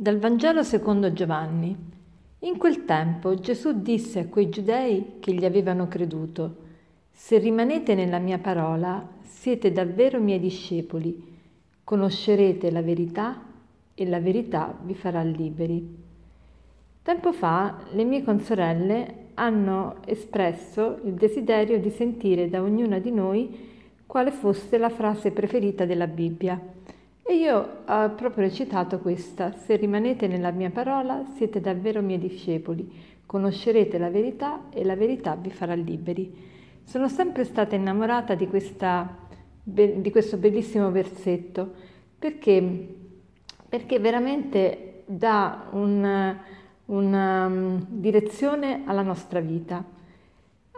Dal Vangelo secondo Giovanni. In quel tempo Gesù disse a quei giudei che gli avevano creduto, Se rimanete nella mia parola, siete davvero miei discepoli, conoscerete la verità e la verità vi farà liberi. Tempo fa le mie consorelle hanno espresso il desiderio di sentire da ognuna di noi quale fosse la frase preferita della Bibbia e io ho proprio recitato questa, se rimanete nella mia parola siete davvero miei discepoli, conoscerete la verità e la verità vi farà liberi. Sono sempre stata innamorata di, questa, di questo bellissimo versetto perché, perché veramente dà un, una um, direzione alla nostra vita.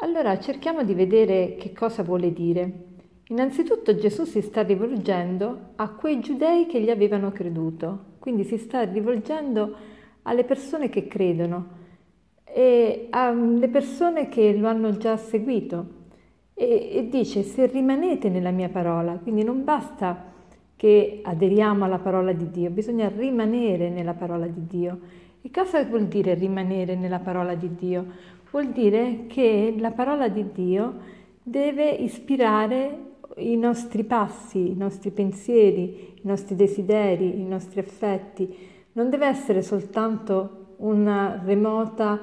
Allora cerchiamo di vedere che cosa vuole dire. Innanzitutto Gesù si sta rivolgendo a quei giudei che gli avevano creduto, quindi si sta rivolgendo alle persone che credono e alle persone che lo hanno già seguito e, e dice se rimanete nella mia parola, quindi non basta che aderiamo alla parola di Dio, bisogna rimanere nella parola di Dio. E cosa vuol dire rimanere nella parola di Dio? Vuol dire che la parola di Dio deve ispirare i nostri passi, i nostri pensieri, i nostri desideri, i nostri affetti. Non deve essere soltanto una remota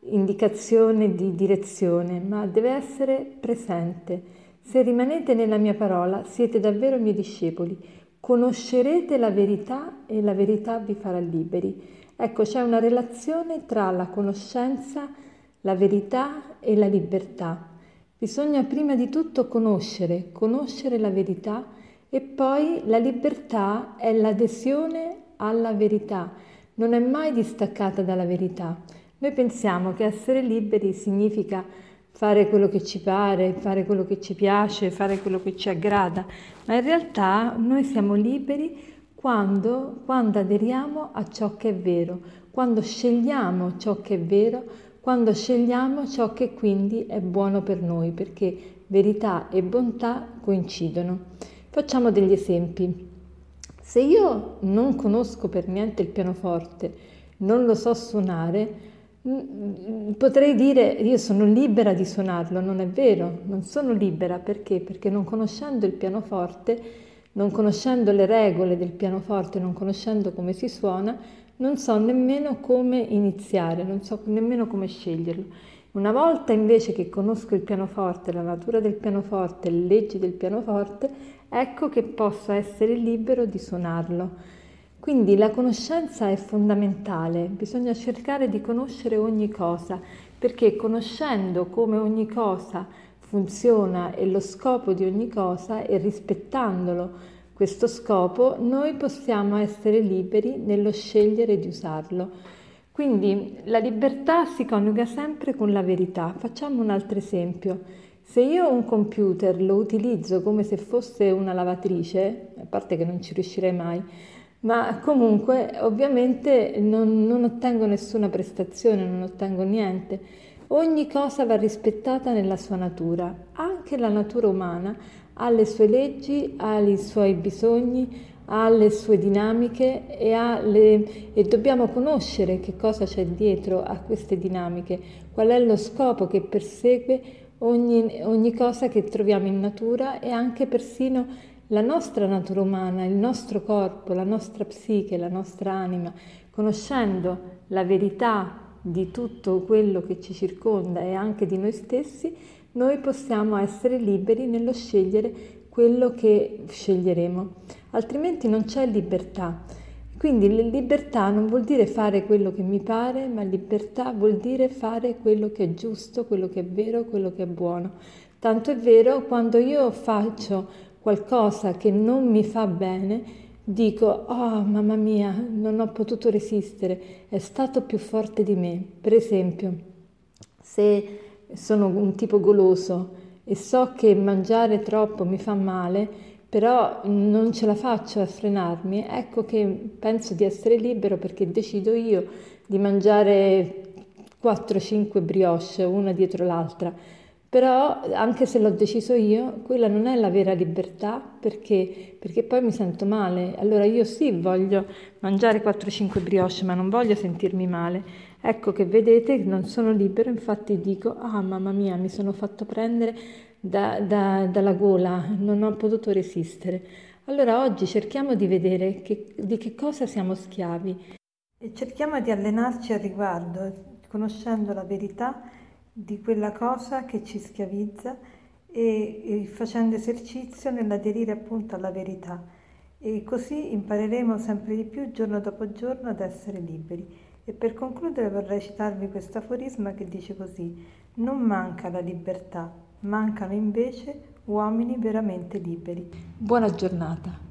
indicazione di direzione, ma deve essere presente. Se rimanete nella mia parola, siete davvero miei discepoli. Conoscerete la verità e la verità vi farà liberi. Ecco, c'è una relazione tra la conoscenza, la verità e la libertà. Bisogna prima di tutto conoscere, conoscere la verità e poi la libertà è l'adesione alla verità, non è mai distaccata dalla verità. Noi pensiamo che essere liberi significa fare quello che ci pare, fare quello che ci piace, fare quello che ci aggrada, ma in realtà noi siamo liberi quando, quando aderiamo a ciò che è vero, quando scegliamo ciò che è vero, quando scegliamo ciò che quindi è buono per noi, perché verità e bontà coincidono. Facciamo degli esempi. Se io non conosco per niente il pianoforte, non lo so suonare, potrei dire io sono libera di suonarlo, non è vero, non sono libera perché? Perché non conoscendo il pianoforte, non conoscendo le regole del pianoforte, non conoscendo come si suona, non so nemmeno come iniziare, non so nemmeno come sceglierlo. Una volta invece che conosco il pianoforte, la natura del pianoforte, le leggi del pianoforte, ecco che posso essere libero di suonarlo. Quindi la conoscenza è fondamentale, bisogna cercare di conoscere ogni cosa, perché conoscendo come ogni cosa funziona e lo scopo di ogni cosa e rispettandolo questo scopo, noi possiamo essere liberi nello scegliere di usarlo. Quindi la libertà si coniuga sempre con la verità. Facciamo un altro esempio. Se io un computer lo utilizzo come se fosse una lavatrice, a parte che non ci riuscirei mai, ma comunque ovviamente non, non ottengo nessuna prestazione, non ottengo niente. Ogni cosa va rispettata nella sua natura, anche la natura umana ha le sue leggi, ha i suoi bisogni, ha le sue dinamiche e, le, e, dobbiamo conoscere che cosa c'è dietro a queste dinamiche, qual è lo scopo che persegue ogni, ogni cosa che troviamo in natura e anche persino la nostra natura umana, il nostro corpo, la nostra psiche, la nostra anima, conoscendo la verità di tutto quello che ci circonda e anche di noi stessi, noi possiamo essere liberi nello scegliere quello che sceglieremo, altrimenti non c'è libertà. Quindi libertà non vuol dire fare quello che mi pare, ma libertà vuol dire fare quello che è giusto, quello che è vero, quello che è buono. Tanto è vero quando io faccio qualcosa che non mi fa bene, dico, oh mamma mia, non ho potuto resistere, è stato più forte di me. Per esempio, se sono un tipo goloso e so che mangiare troppo mi fa male, però non ce la faccio a frenarmi, ecco che penso di essere libero perché decido io di mangiare 4-5 brioche una dietro l'altra. Però anche se l'ho deciso io, quella non è la vera libertà perché, perché poi mi sento male. Allora io sì voglio mangiare 4-5 brioche, ma non voglio sentirmi male. Ecco che vedete non sono libero, infatti dico, ah mamma mia, mi sono fatto prendere da, da, dalla gola, non ho potuto resistere. Allora oggi cerchiamo di vedere che, di che cosa siamo schiavi e cerchiamo di allenarci al riguardo, conoscendo la verità di quella cosa che ci schiavizza e, e facendo esercizio nell'aderire appunto alla verità e così impareremo sempre di più giorno dopo giorno ad essere liberi. E per concludere vorrei citarvi questo aforisma che dice così, non manca la libertà, mancano invece uomini veramente liberi. Buona giornata.